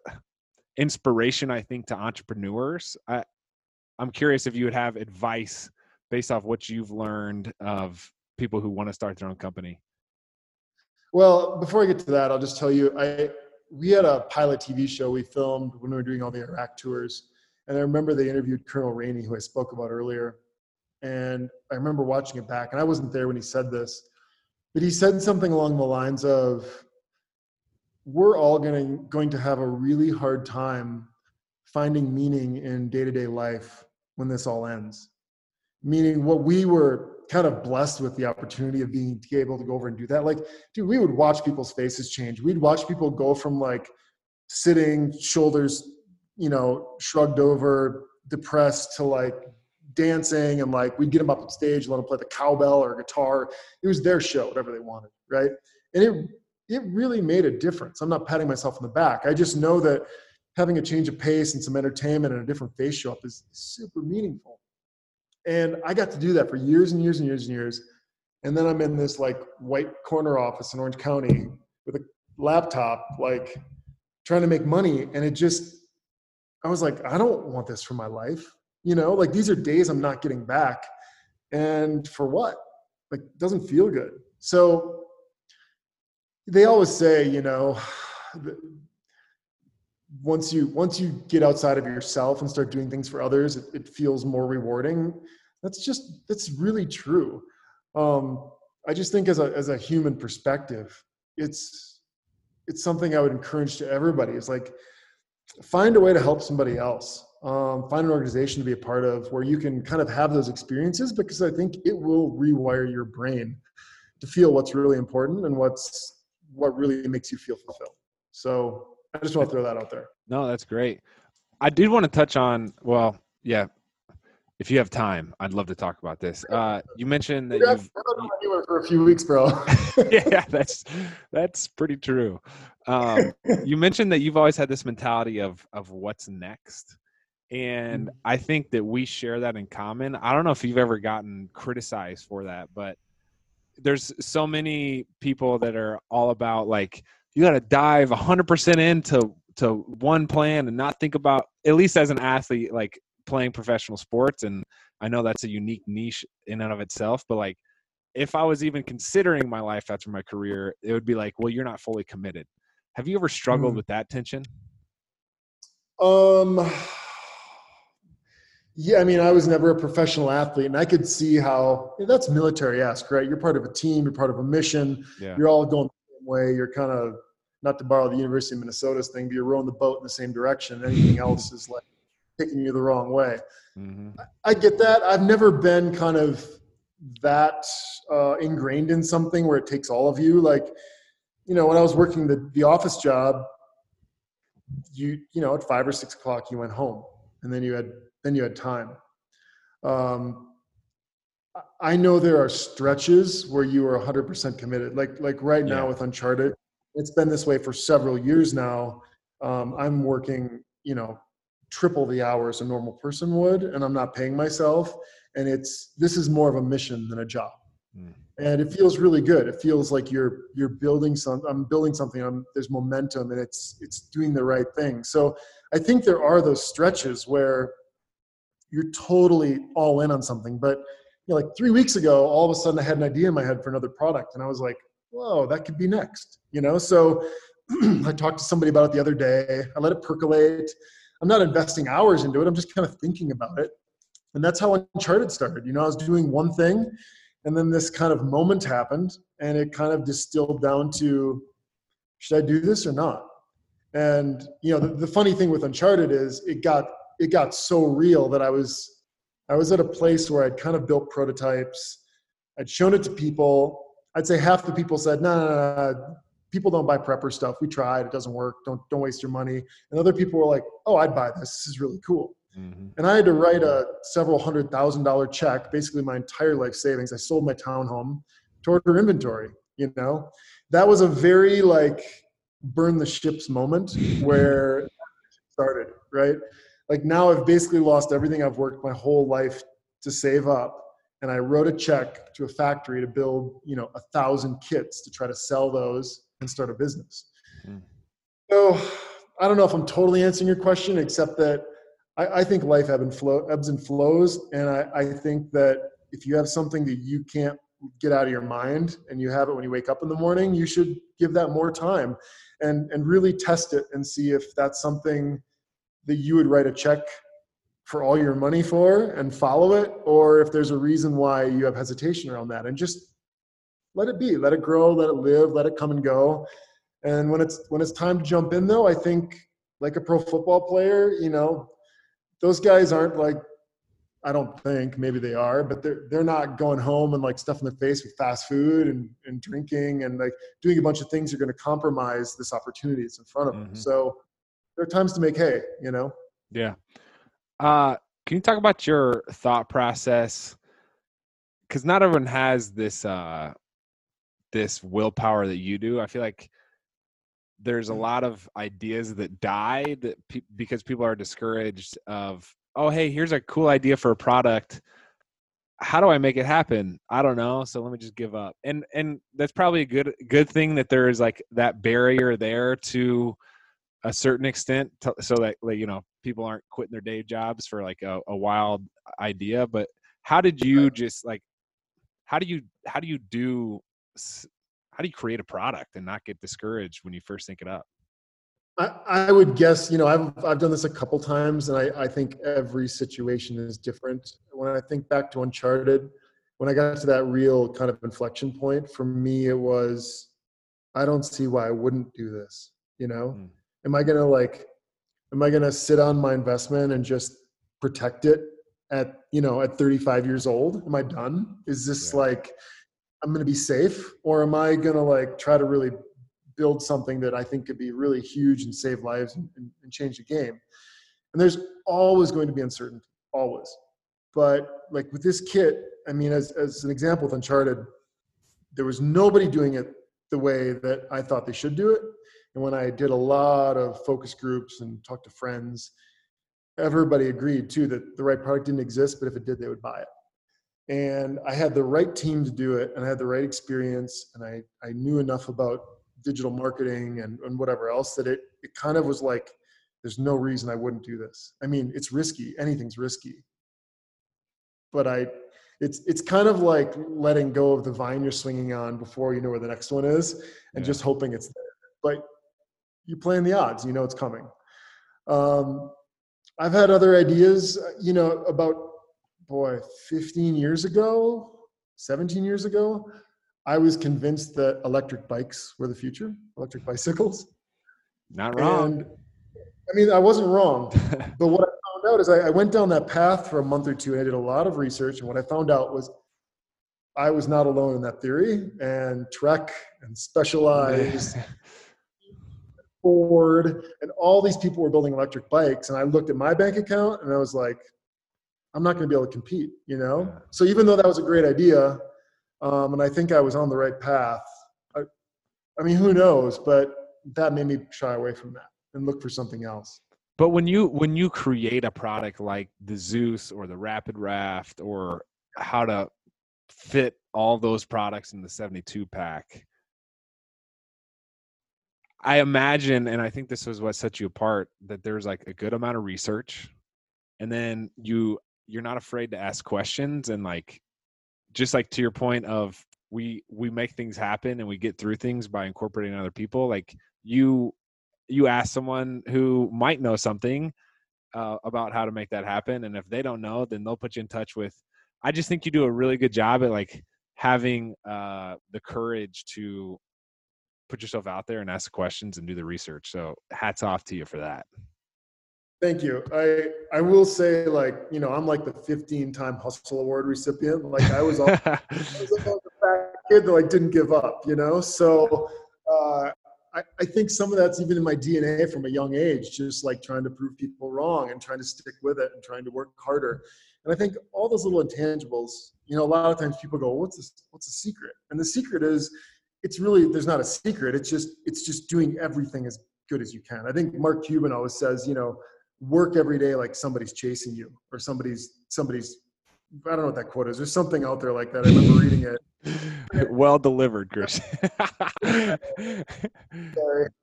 inspiration i think to entrepreneurs i i'm curious if you would have advice based off what you've learned of people who want to start their own company. Well, before I get to that, I'll just tell you, I we had a pilot TV show we filmed when we were doing all the Iraq tours, and I remember they interviewed Colonel Rainey, who I spoke about earlier, and I remember watching it back, and I wasn't there when he said this, but he said something along the lines of, "We're all going to going to have a really hard time finding meaning in day to day life when this all ends." Meaning, what we were kind of blessed with the opportunity of being able to go over and do that. Like, dude, we would watch people's faces change. We'd watch people go from like sitting, shoulders, you know, shrugged over, depressed to like dancing and like we'd get them up on stage, let them play the cowbell or guitar. It was their show, whatever they wanted, right? And it it really made a difference. I'm not patting myself on the back. I just know that having a change of pace and some entertainment and a different face show up is super meaningful. And I got to do that for years and years and years and years. And then I'm in this like white corner office in Orange County with a laptop, like trying to make money. And it just, I was like, I don't want this for my life. You know, like these are days I'm not getting back. And for what? Like, doesn't feel good. So they always say, you know, once you once you get outside of yourself and start doing things for others it, it feels more rewarding. That's just that's really true. Um, i just think as a as a human perspective it's it's something i would encourage to everybody. It's like find a way to help somebody else. Um, find an organization to be a part of where you can kind of have those experiences because i think it will rewire your brain to feel what's really important and what's what really makes you feel fulfilled so I just want to throw that out there. No, that's great. I did want to touch on, well, yeah, if you have time, I'd love to talk about this. Uh, you mentioned that you've you, for a few weeks, bro. yeah, that's that's pretty true. Um, you mentioned that you've always had this mentality of of what's next, and mm. I think that we share that in common. I don't know if you've ever gotten criticized for that, but there's so many people that are all about like you got to dive 100% into to one plan and not think about at least as an athlete like playing professional sports and i know that's a unique niche in and of itself but like if i was even considering my life after my career it would be like well you're not fully committed have you ever struggled mm. with that tension Um, yeah, I mean, I was never a professional athlete, and I could see how that's military-esque, right? You're part of a team, you're part of a mission, Yeah. you're all going the same way. You're kind of not to borrow the University of Minnesota's thing, but you're rowing the boat in the same direction. Anything else is like taking you the wrong way. hmm I get that. I've never been kind of that uh, ingrained in something where it takes all of you. Like, you know, when I was working the, the office job, you you know at five or six o'clock you went home, and then you had then you had time. Um, I- know there are stretches where you are 100% committed. Like like right now Yeah. with Uncharted, it's been this way for several years now. Um, I'm working, you know, triple the hours a normal person would, and I'm not paying myself. And it's this is more of a mission than a job, Mm. and it feels really good. It feels like you're you're building some. I'm building something. I'm, there's momentum, and it's it's doing the right thing. So I think there are those stretches where you're totally all in on something. But you know, like three weeks ago, all of a sudden I had an idea in my head for another product, and I was like, "Whoa, that could be next." You know, so I talked to somebody about it the other day. I let it percolate. I'm not investing hours into it. I'm just kind of thinking about it, and that's how Uncharted started. You know, I was doing one thing, and then this kind of moment happened, and it kind of distilled down to, should I do this or not? And you know, the, the funny thing with Uncharted is it got it got so real that I was I was at a place where I'd kind of built prototypes. I'd shown it to people. I'd say half the people said, no, no, no. People don't buy prepper stuff. We tried. It doesn't work. Don't don't waste your money. And other people were like, oh, I'd buy this. This is really cool. hmm And I had to write a several hundred thousand dollar check, basically my entire life savings. I sold my townhome to order inventory. You know, that was a very like burn the ships moment where it started. Right, like now I've basically lost everything I've worked my whole life to save up, and I wrote a check to a factory to build you know a thousand kits to try to sell those and start a business. Hmm. So I don't know if I'm totally answering your question, except that I, I think life ebb and flow, ebbs and flows, and I, I think that if you have something that you can't get out of your mind and you have it when you wake up in the morning, you should give that more time and and really test it and see if that's something that you would write a check for all your money for and follow it, or if there's a reason why you have hesitation around that, and just let it be, let it grow, let it live, let it come and go. And when it's when it's time to jump in, though, I think like a pro football player, you know, those guys aren't like I don't think maybe they are, but they're they're not going home and like stuffing their face with fast food and, and drinking and like doing a bunch of things that are going to compromise this opportunity that's in front of them. Mhm. So there are times to make hay, you know. Yeah. Uh, can you talk about your thought process? Because not everyone has this uh, this willpower that you do. I feel like there's a lot of ideas that die that pe- because people are discouraged of oh hey here's a cool idea for a product how do i make it happen i don't know so let me just give up and and that's probably a good good thing that there is like that barrier there to a certain extent to, so that like you know people aren't quitting their day jobs for like a, a wild idea but how did you just like how do you how do you do how do you create a product and not get discouraged when you first think it up I, I would guess, you know, I've, I've done this a couple times and I, I think every situation is different. When I think back to Uncharted, when I got to that real kind of inflection point, for me, it was, I don't see why I wouldn't do this. You know, Mm. Am I going to like, am I going to sit on my investment and just protect it at, you know, at 35 years old? Am I done? Is this Yeah. like, I'm going to be safe or am I going to like try to really build something that I think could be really huge and save lives and, and, and change the game. And there's always going to be uncertainty, always. But like with this kit, I mean, as, as an example with Uncharted, there was nobody doing it the way that I thought they should do it. And when I did a lot of focus groups and talked to friends, everybody agreed too that the right product didn't exist, but if it did, they would buy it and I had the right team to do it, and I had the right experience, and I I knew enough about digital marketing and, and whatever else that it it kind of was like there's no reason I wouldn't do this. I mean, it's risky. Anything's risky. But I it's it's kind of like letting go of the vine you're swinging on before you know where the next one is and Yeah. just hoping it's there. But you're playing the odds, you know it's coming. Um, I've had other ideas, you know, about boy, 15 years ago, 17 years ago, I was convinced that electric bikes were the future, electric bicycles. Not wrong. And, I mean, I wasn't wrong. but what I found out is I, I, went down that path for a month or two and I did a lot of research. And what I found out was I was not alone in that theory. And Trek and Specialized, Ford, and all these people were building electric bikes. And I looked at my bank account and I was like, I'm not going to be able to compete, you know? So even though that was a great idea, um, and I think I was on the right path. I, I mean, who knows? But that made me shy away from that and look for something else. But when you when you create a product like the Zeus or the Rapid Raft or how to fit all those products in the 72 pack, I imagine, and I think this was what set you apart, that there's like a good amount of research, and then you you're not afraid to ask questions and like just like to your point of we we make things happen and we get through things by incorporating other people like you you ask someone who might know something uh, about how to make that happen and if they don't know then they'll put you in touch with i just think you do a really good job at like having uh, the courage to put yourself out there and ask questions and do the research so hats off to you for that Thank you. I I will say like you know I'm like the 15 time Hustle Award recipient. Like I was, all, I was the fat kid that like didn't give up. You know, so uh, I I think some of that's even in my DNA from a young age, just like trying to prove people wrong and trying to stick with it and trying to work harder. And I think all those little intangibles, you know, a lot of times people go, "What's this? What's the secret?" And the secret is, it's really there's not a secret. It's just it's just doing everything as good as you can. I think Mark Cuban always says, you know work every day like somebody's chasing you or somebody's somebody's I don't know what that quote is. There's something out there like that. I remember reading it. well delivered, Chris. sorry.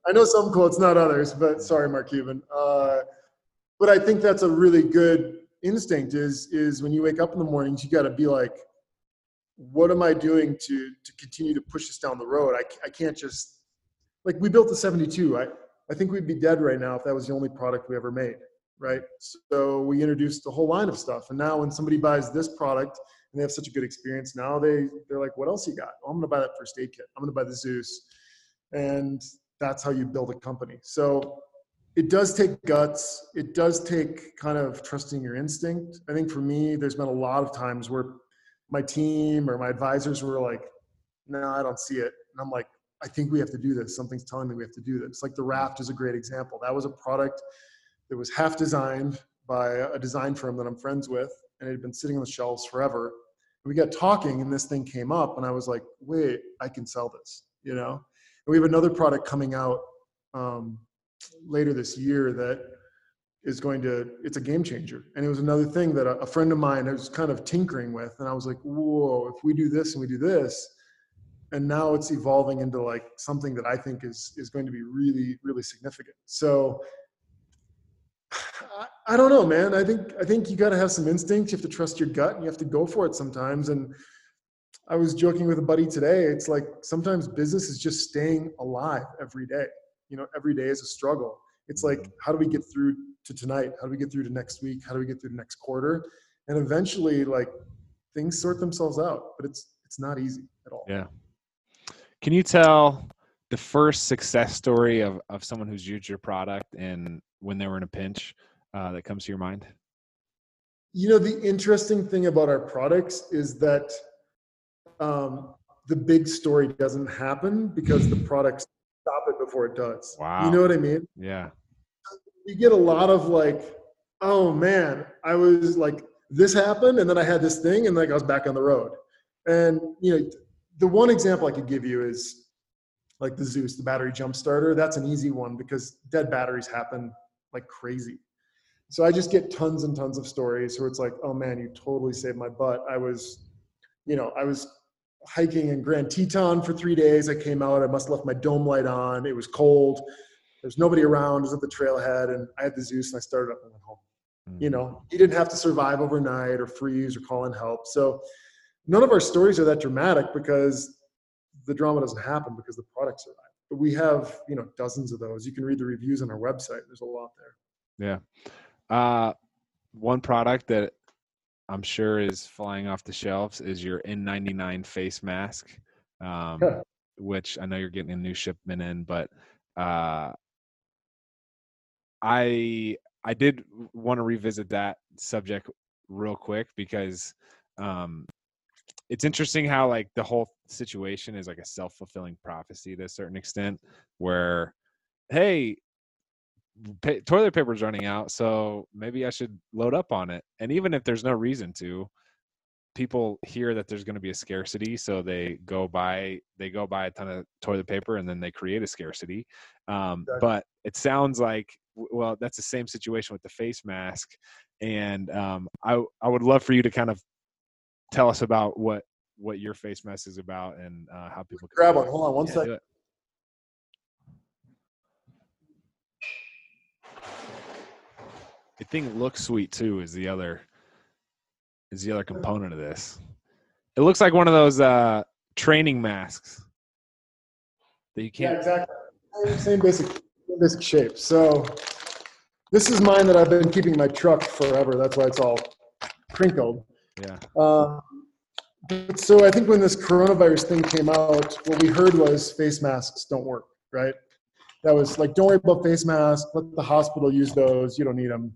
I know some quotes, not others, but sorry, Mark Cuban. Uh, but I think that's a really good instinct is is when you wake up in the mornings, you got to be like, what am I doing to to continue to push this down the road? I, I can't just like we built the 72. I I think we'd be dead right now if that was the only product we ever made right? So we introduced a whole line of stuff. And now when somebody buys this product and they have such a good experience, now they they're like, what else you got? I'm gonna buy that first aid kit. I'm gonna buy the Zeus. And that's how you build a company. So it does take guts. It does take kind of trusting your instinct. I think for me, there's been a lot of times where my team or my advisors were like, no, I don't see it. And I'm like, I think we have to do this. Something's telling me we have to do this. Like the raft is a great example. That was a product that was half designed by a design firm that I'm friends with, and it had been sitting on the shelves forever. we got talking, and this thing came up, and I was like, "Wait, I can sell this," you know. And we have another product coming out um, later this year that is going to it's a game changer and it was another thing that a, a, friend of mine was kind of tinkering with and i was like whoa if we do this and we do this and now it's evolving into like something that i think is is going to be really really significant so I don't know, man. I think I think you got to have some instinct. You have to trust your gut, and you have to go for it sometimes. And I was joking with a buddy today. It's like sometimes business is just staying alive every day. You know, every day is a struggle. It's like mm-hmm. how do we get through to tonight? How do we get through to next week? How do we get through the next quarter? And eventually, like things sort themselves out. But it's it's not easy at all. Yeah. Can you tell the first success story of of someone who's used your product and when they were in a pinch uh, that comes to your mind? You know, the interesting thing about our products is that um, the big story doesn't happen because the products stop it before it does. Wow. You know what I mean? Yeah. You get a lot of like, oh man, I was like, this happened, and then I had this thing, and like I was back on the road. And you know, the one example I could give you is like the Zeus, the battery jump starter. That's an easy one because dead batteries happen like crazy. So I just get tons and tons of stories where it's like, oh man, you totally saved my butt. I was, you know, I was hiking in Grand Teton for three days. I came out, I must have left my dome light on. It was cold. There's nobody around. I was at the trailhead and I had the Zeus and I started up and went home. Mm-hmm. You know, you didn't have to survive overnight or freeze or call in help. So none of our stories are that dramatic because the drama doesn't happen because the product survived. But we have, you know, dozens of those. You can read the reviews on our website. There's a lot there. Yeah. Uh, one product that I'm sure is flying off the shelves is your N99 face mask, um, Yeah. which I know you're getting a new shipment in, but uh, I I did want to revisit that subject real quick because um, it's interesting how like the whole situation is like a self-fulfilling prophecy to a certain extent where hey pa- toilet paper's running out so maybe i should load up on it and even if there's no reason to people hear that there's going to be a scarcity so they go buy they go buy a ton of toilet paper and then they create a scarcity um, Exactly. but it sounds like well that's the same situation with the face mask and um, I, I would love for you to kind of tell us about what what your face mask is about and uh, how people can Grab one. Hold on one Yeah, second. The thing looks sweet too. Is the other is the other component of this? It looks like one of those uh, training masks that you can't. exactly. Same, same basic, basic shape. So this is mine that I've been keeping my truck forever. That's why it's all crinkled. Yeah. Um, so I think when this coronavirus thing came out, what we heard was face masks don't work, right? That was like, don't worry about face masks. Let the hospital use those. You don't need them.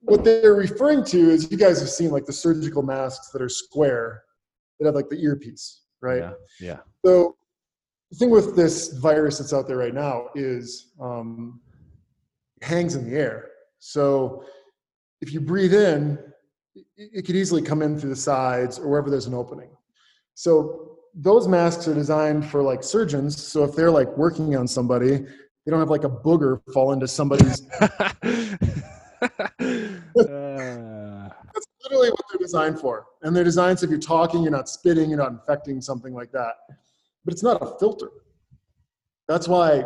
What they're referring to is you guys have seen like the surgical masks that are square that have like the earpiece, right? Yeah. Yeah. So the thing with this virus that's out there right now is um, it hangs in the air. So if you breathe in, it, it could easily come in through the sides or wherever there's an opening. So those masks are designed for like surgeons. So if they're like working on somebody, they don't have like a booger fall into somebody's. Uh, That's literally what they're designed for. And they're designed so if you're talking, you're not spitting, you're not infecting something like that. But it's not a filter. That's why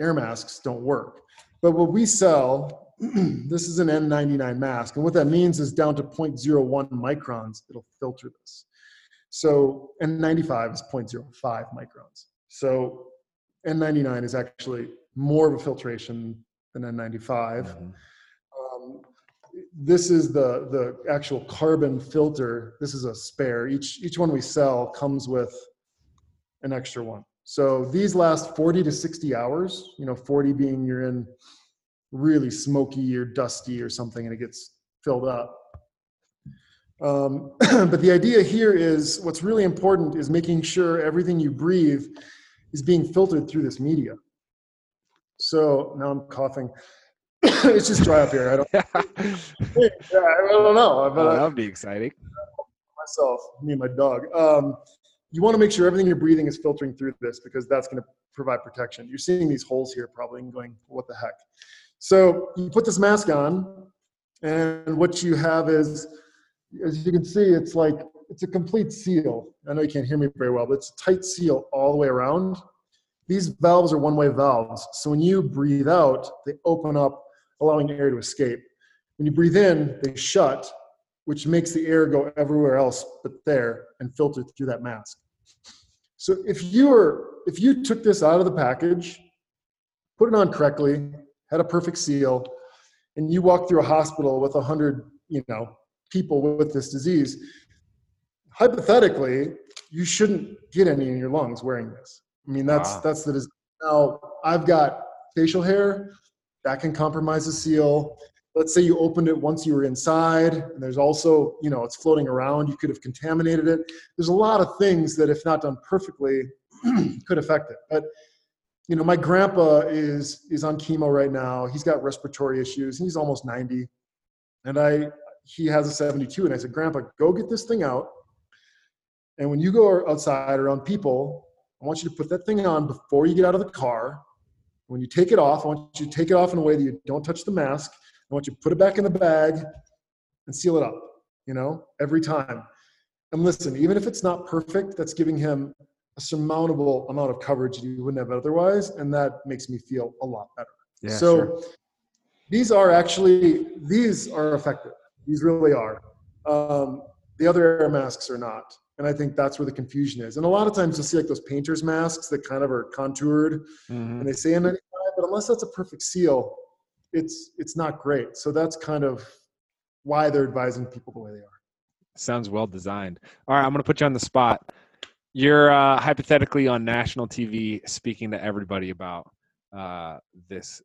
air masks don't work. But what we sell, this is an N99 mask. And what that means is down to 0.01 microns, it'll filter this. So N95 is 0.05 microns. So N99 is actually more of a filtration than N95 mhm. um, this is the the actual carbon filter this is a spare each each one we sell comes with an extra one. So these last 40 to 60 hours you know 40 being you're in really smoky or dusty or something and it gets filled up. Um, but the idea here is what's really important is making sure everything you breathe is being filtered through this media. So now i'm coughing. It's just dry up here. I don't yeah, I don't know, Oh, that would be exciting. myself, me and my dog. Um, you want to make sure everything you're breathing is filtering through this because that's going to provide protection. You're seeing these holes here probably and going, what the heck? So you put this mask on, and what you have is, as you can see, it's like it's a complete seal. I know you can't hear me very well, but it's a tight seal all the way around. These valves are one-way valves, so when you breathe out, they open up, allowing air to escape. When you breathe in, they shut, which makes the air go everywhere else but there and filter through that mask. So if you were if you took this out of the package, put it on correctly, had a perfect seal, and you walk through a hospital with a hundred, you know, people with this disease, hypothetically, you shouldn't get any in your lungs wearing this. I mean, that's Wow. that's the now I've got facial hair that can compromise the seal let's say you opened it once you were inside and there's also you know it's floating around you could have contaminated it. There's a lot of things that if not done perfectly could affect it. But you know my grandpa is is on chemo right now. He's got respiratory issues. He's almost 90 and i he has a 72 and i said grandpa go get this thing out. And when you go outside around people i want you to put that thing on before you get out of the car. When you take it off i want you to take it off in a way that you don't touch the mask I want you to put it back in the bag and seal it up, you know, every time. And listen, even if it's not perfect, that's giving him a surmountable amount of coverage that he wouldn't have otherwise. And that makes me feel a lot better. Yeah. so sure. these are actually, these are effective. These really are. Um, the other air masks are not. And I think that's where the confusion is. And a lot of times you'll see like those painter's masks that kind of are contoured Mhm. and they say N95, but unless that's a perfect seal, it's it's not great. So that's kind of why they're advising people the way they are. Sounds well designed. All right, I'm going to put you on the spot. You're uh, hypothetically on national TV speaking to everybody about uh, this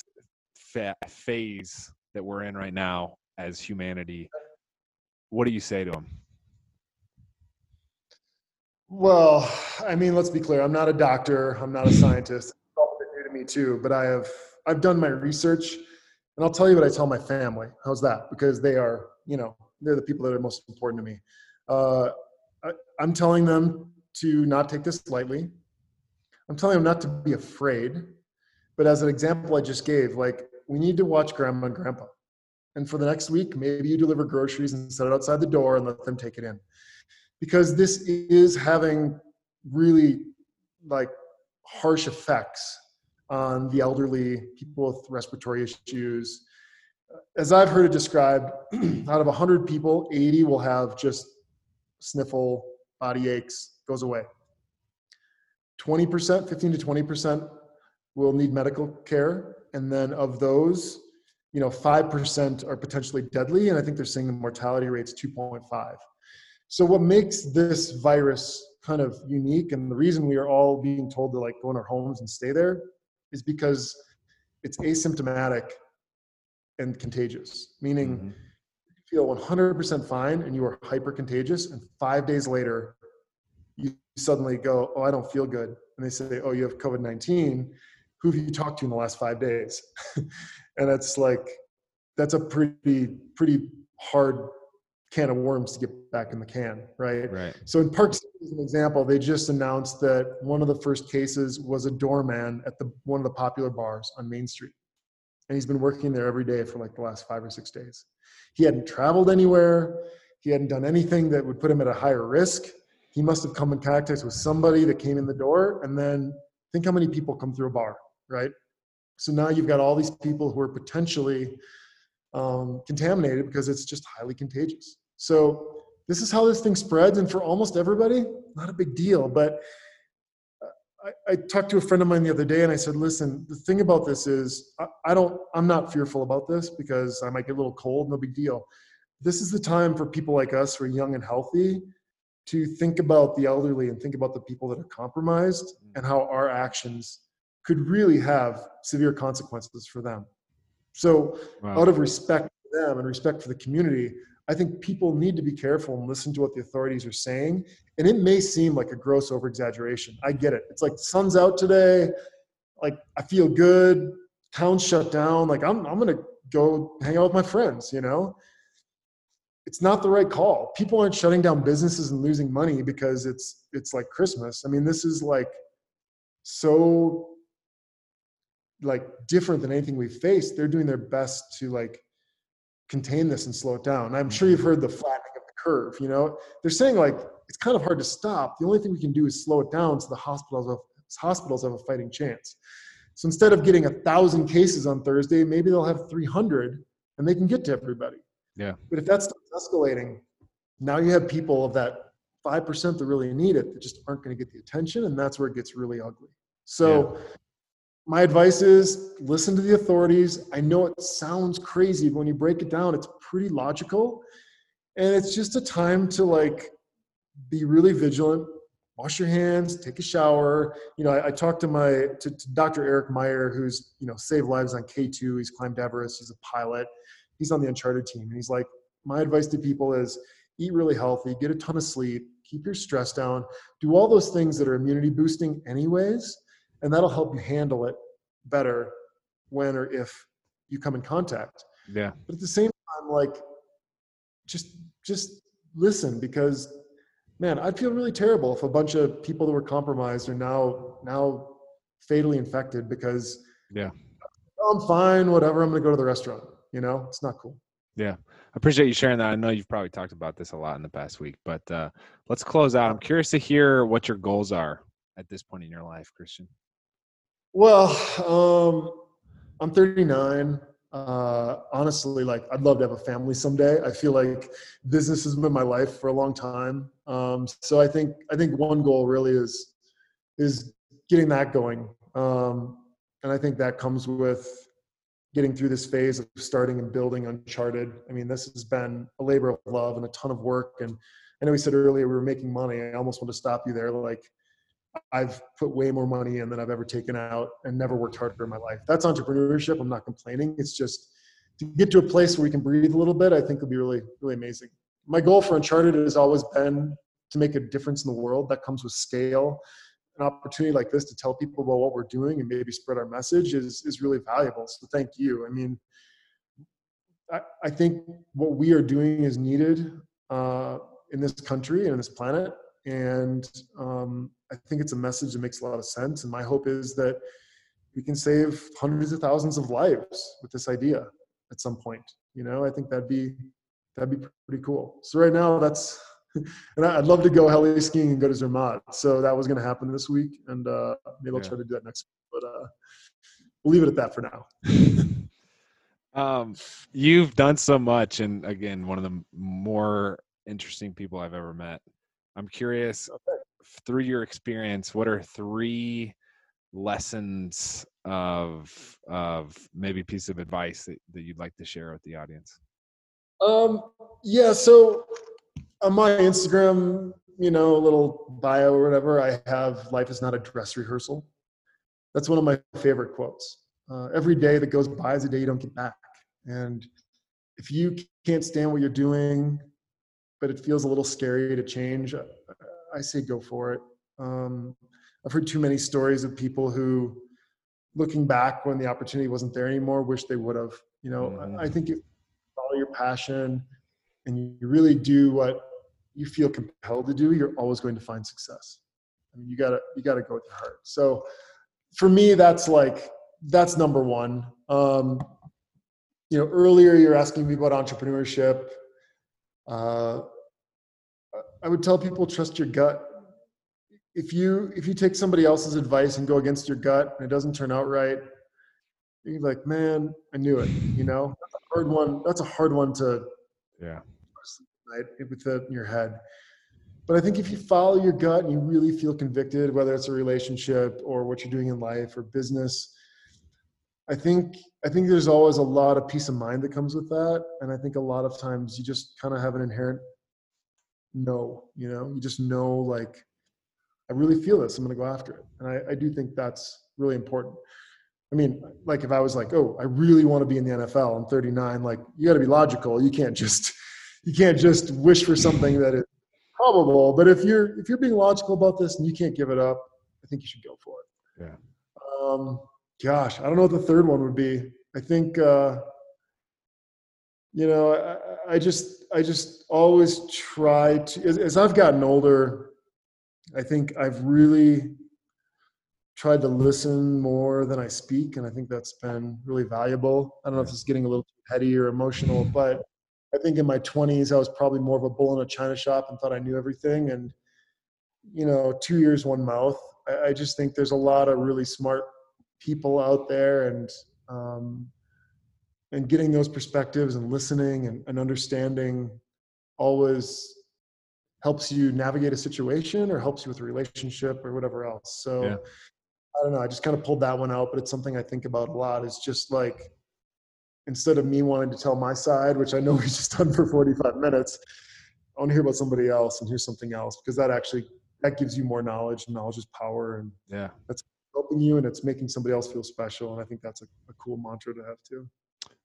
fa- phase that we're in right now as humanity. What do you say to them? Well, I mean, let's be clear. I'm not a doctor. I'm not a scientist. It's all new to me too. But I have I've done my research, and I'll tell you what I tell my family. How's that? Because they are, you know, they're the people that are most important to me. Uh, I, I'm telling them to not take this lightly. I'm telling them not to be afraid. But as an example I just gave, like we need to watch grandma and grandpa. And for the next week, maybe you deliver groceries and set it outside the door and let them take it in. Because this is having really like harsh effects on the elderly, people with respiratory issues. As I've heard it described, out of 100 people, 80 will have just sniffle, body aches, goes away. 20%, 15 to 20% will need medical care. And then of those, you know, 5% are potentially deadly. And I think they're saying the mortality rate's 2.5. So what makes this virus kind of unique and the reason we are all being told to like go in our homes and stay there is because it's asymptomatic and contagious, meaning mm-hmm. you feel 100% fine and you are hyper contagious. And five days later, you suddenly go, Oh, I don't feel good. And they say, Oh, you have COVID 19. Who have you talked to in the last five days? and it's like, that's a pretty, pretty hard can of worms to get back in the can, right? Right. So in Park City, as an example, they just announced that one of the first cases was a doorman at the one of the popular bars on Main Street, and he's been working there every day for like the last five or six days. He hadn't traveled anywhere. He hadn't done anything that would put him at a higher risk. He must have come in contact with somebody that came in the door, and then think how many people come through a bar, right? So now you've got all these people who are potentially um, contaminated because it's just highly contagious. So this is how this thing spreads, and for almost everybody, not a big deal. But I, I talked to a friend of mine the other day, and I said, "Listen, the thing about this is, I, I don't, I'm not fearful about this because I might get a little cold, no big deal. This is the time for people like us who are young and healthy to think about the elderly and think about the people that are compromised mm. and how our actions could really have severe consequences for them. So, wow. out of respect for them and respect for the community, I think people need to be careful and listen to what the authorities are saying. And it may seem like a gross over exaggeration. I get it. It's like the sun's out today. Like I feel good. Town's shut down. Like I'm, I'm going to go hang out with my friends, you know? It's not the right call. People aren't shutting down businesses and losing money because it's, it's like Christmas. I mean, this is like so like different than anything we've faced. They're doing their best to like contain this and slow it down. I'm sure you've mm-hmm. heard the flattening of the curve. You know, they're saying like it's kind of hard to stop. The only thing we can do is slow it down so the hospitals have, hospitals have a fighting chance. So instead of getting a thousand cases on Thursday, maybe they'll have 300 and they can get to everybody. Yeah. But if that's escalating, now you have people of that 5% that really need it that just aren't going to get the attention. And that's where it gets really ugly. So yeah my advice is listen to the authorities. I know it sounds crazy, but when you break it down, it's pretty logical. And it's just a time to like be really vigilant, wash your hands, take a shower. You know, I, I talked to my to, to, Dr. Eric Meyer, who's you know saved lives on K2. He's climbed Everest. He's a pilot. He's on the Uncharted team, and he's like, my advice to people is eat really healthy, get a ton of sleep, keep your stress down, do all those things that are immunity boosting, anyways and that'll help you handle it better when or if you come in contact yeah but at the same time like just just listen because man i'd feel really terrible if a bunch of people that were compromised are now now fatally infected because yeah oh, i'm fine whatever i'm gonna go to the restaurant you know it's not cool yeah I appreciate you sharing that. I know you've probably talked about this a lot in the past week, but uh, let's close out. I'm curious to hear what your goals are at this point in your life, Christian. Well, um, I'm 39. Uh, honestly, like I'd love to have a family someday. I feel like business has been my life for a long time. Um, so I think I think one goal really is is getting that going. Um, and I think that comes with getting through this phase of starting and building Uncharted. I mean, this has been a labor of love and a ton of work. And I know we said earlier we were making money. I almost want to stop you there. Like, I've put way more money in than I've ever taken out and never worked harder in my life. That's entrepreneurship. I'm not complaining. It's just to get to a place where we can breathe a little bit, I think will be really, really amazing. My goal for Uncharted has always been to make a difference in the world. That comes with scale. An opportunity like this to tell people about what we're doing and maybe spread our message is, is really valuable. So thank you. I mean, I, I think what we are doing is needed uh, in this country and in this planet. And um, I think it's a message that makes a lot of sense. And my hope is that we can save hundreds of thousands of lives with this idea at some point. You know, I think that'd be that'd be pretty cool. So right now, that's and I'd love to go heli skiing and go to Zermatt. So that was going to happen this week, and uh, maybe I'll yeah. try to do that next week. But uh, we'll leave it at that for now. um, you've done so much, and again, one of the more interesting people I've ever met. I'm curious okay. through your experience, what are three lessons of of maybe piece of advice that, that you'd like to share with the audience? Um, yeah, so on my Instagram, you know, a little bio or whatever, I have life is not a dress rehearsal. That's one of my favorite quotes. Uh, every day that goes by is a day you don't get back. And if you can't stand what you're doing, but it feels a little scary to change, I say go for it. Um, I've heard too many stories of people who, looking back when the opportunity wasn't there anymore, wish they would have. You know, mm-hmm. I think if you follow your passion and you really do what you feel compelled to do, you're always going to find success. I mean, you gotta you gotta go with your heart. So, for me, that's like that's number one. Um, you know, earlier you're asking me about entrepreneurship. Uh, I would tell people trust your gut. If you if you take somebody else's advice and go against your gut and it doesn't turn out right, you're like, man, I knew it. You know, that's a hard one. That's a hard one to yeah right with it in your head. But I think if you follow your gut and you really feel convicted, whether it's a relationship or what you're doing in life or business, I think I think there's always a lot of peace of mind that comes with that. And I think a lot of times you just kind of have an inherent know, you know, you just know like, I really feel this, I'm gonna go after it. And I, I do think that's really important. I mean, like if I was like, oh, I really want to be in the NFL, I'm 39, like you gotta be logical. You can't just you can't just wish for something that is probable. But if you're if you're being logical about this and you can't give it up, I think you should go for it. Yeah. Um, gosh, I don't know what the third one would be. I think uh, you know, I, I, just I just always try to as, as I've gotten older, I think I've really tried to listen more than I speak, and I think that's been really valuable. I don't know if it's getting a little petty or emotional, but I think in my 20s I was probably more of a bull in a china shop and thought I knew everything. And you know, two years, one mouth. I, I just think there's a lot of really smart people out there, and um, and getting those perspectives and listening and, and understanding always helps you navigate a situation or helps you with a relationship or whatever else. So yeah. I don't know. I just kind of pulled that one out, but it's something I think about a lot. It's just like instead of me wanting to tell my side, which I know we just done for 45 minutes, I want to hear about somebody else and hear something else because that actually that gives you more knowledge. And knowledge is power, and yeah, that's helping you and it's making somebody else feel special. And I think that's a, a cool mantra to have too.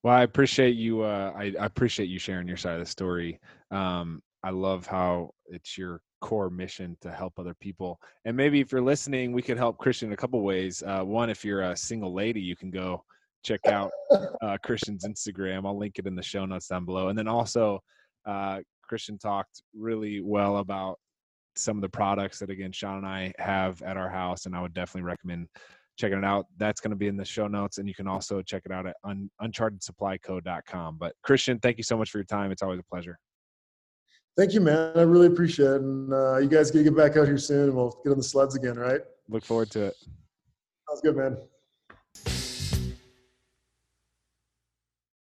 Well, I appreciate you. Uh, I, I, appreciate you sharing your side of the story. Um, I love how it's your core mission to help other people. And maybe if you're listening, we could help Christian in a couple ways. Uh, one, if you're a single lady, you can go check out uh, Christian's Instagram. I'll link it in the show notes down below. And then also, uh, Christian talked really well about some of the products that again Shawn and I have at our house, and I would definitely recommend checking it out. That's going to be in the show notes, and you can also check it out at un- unchartedsupplyco.com. But Christian, thank you so much for your time. It's always a pleasure. Thank you, man. I really appreciate it. And uh, you guys get get back out here soon, and we'll get on the sleds again, right? Look forward to it. Sounds good, man.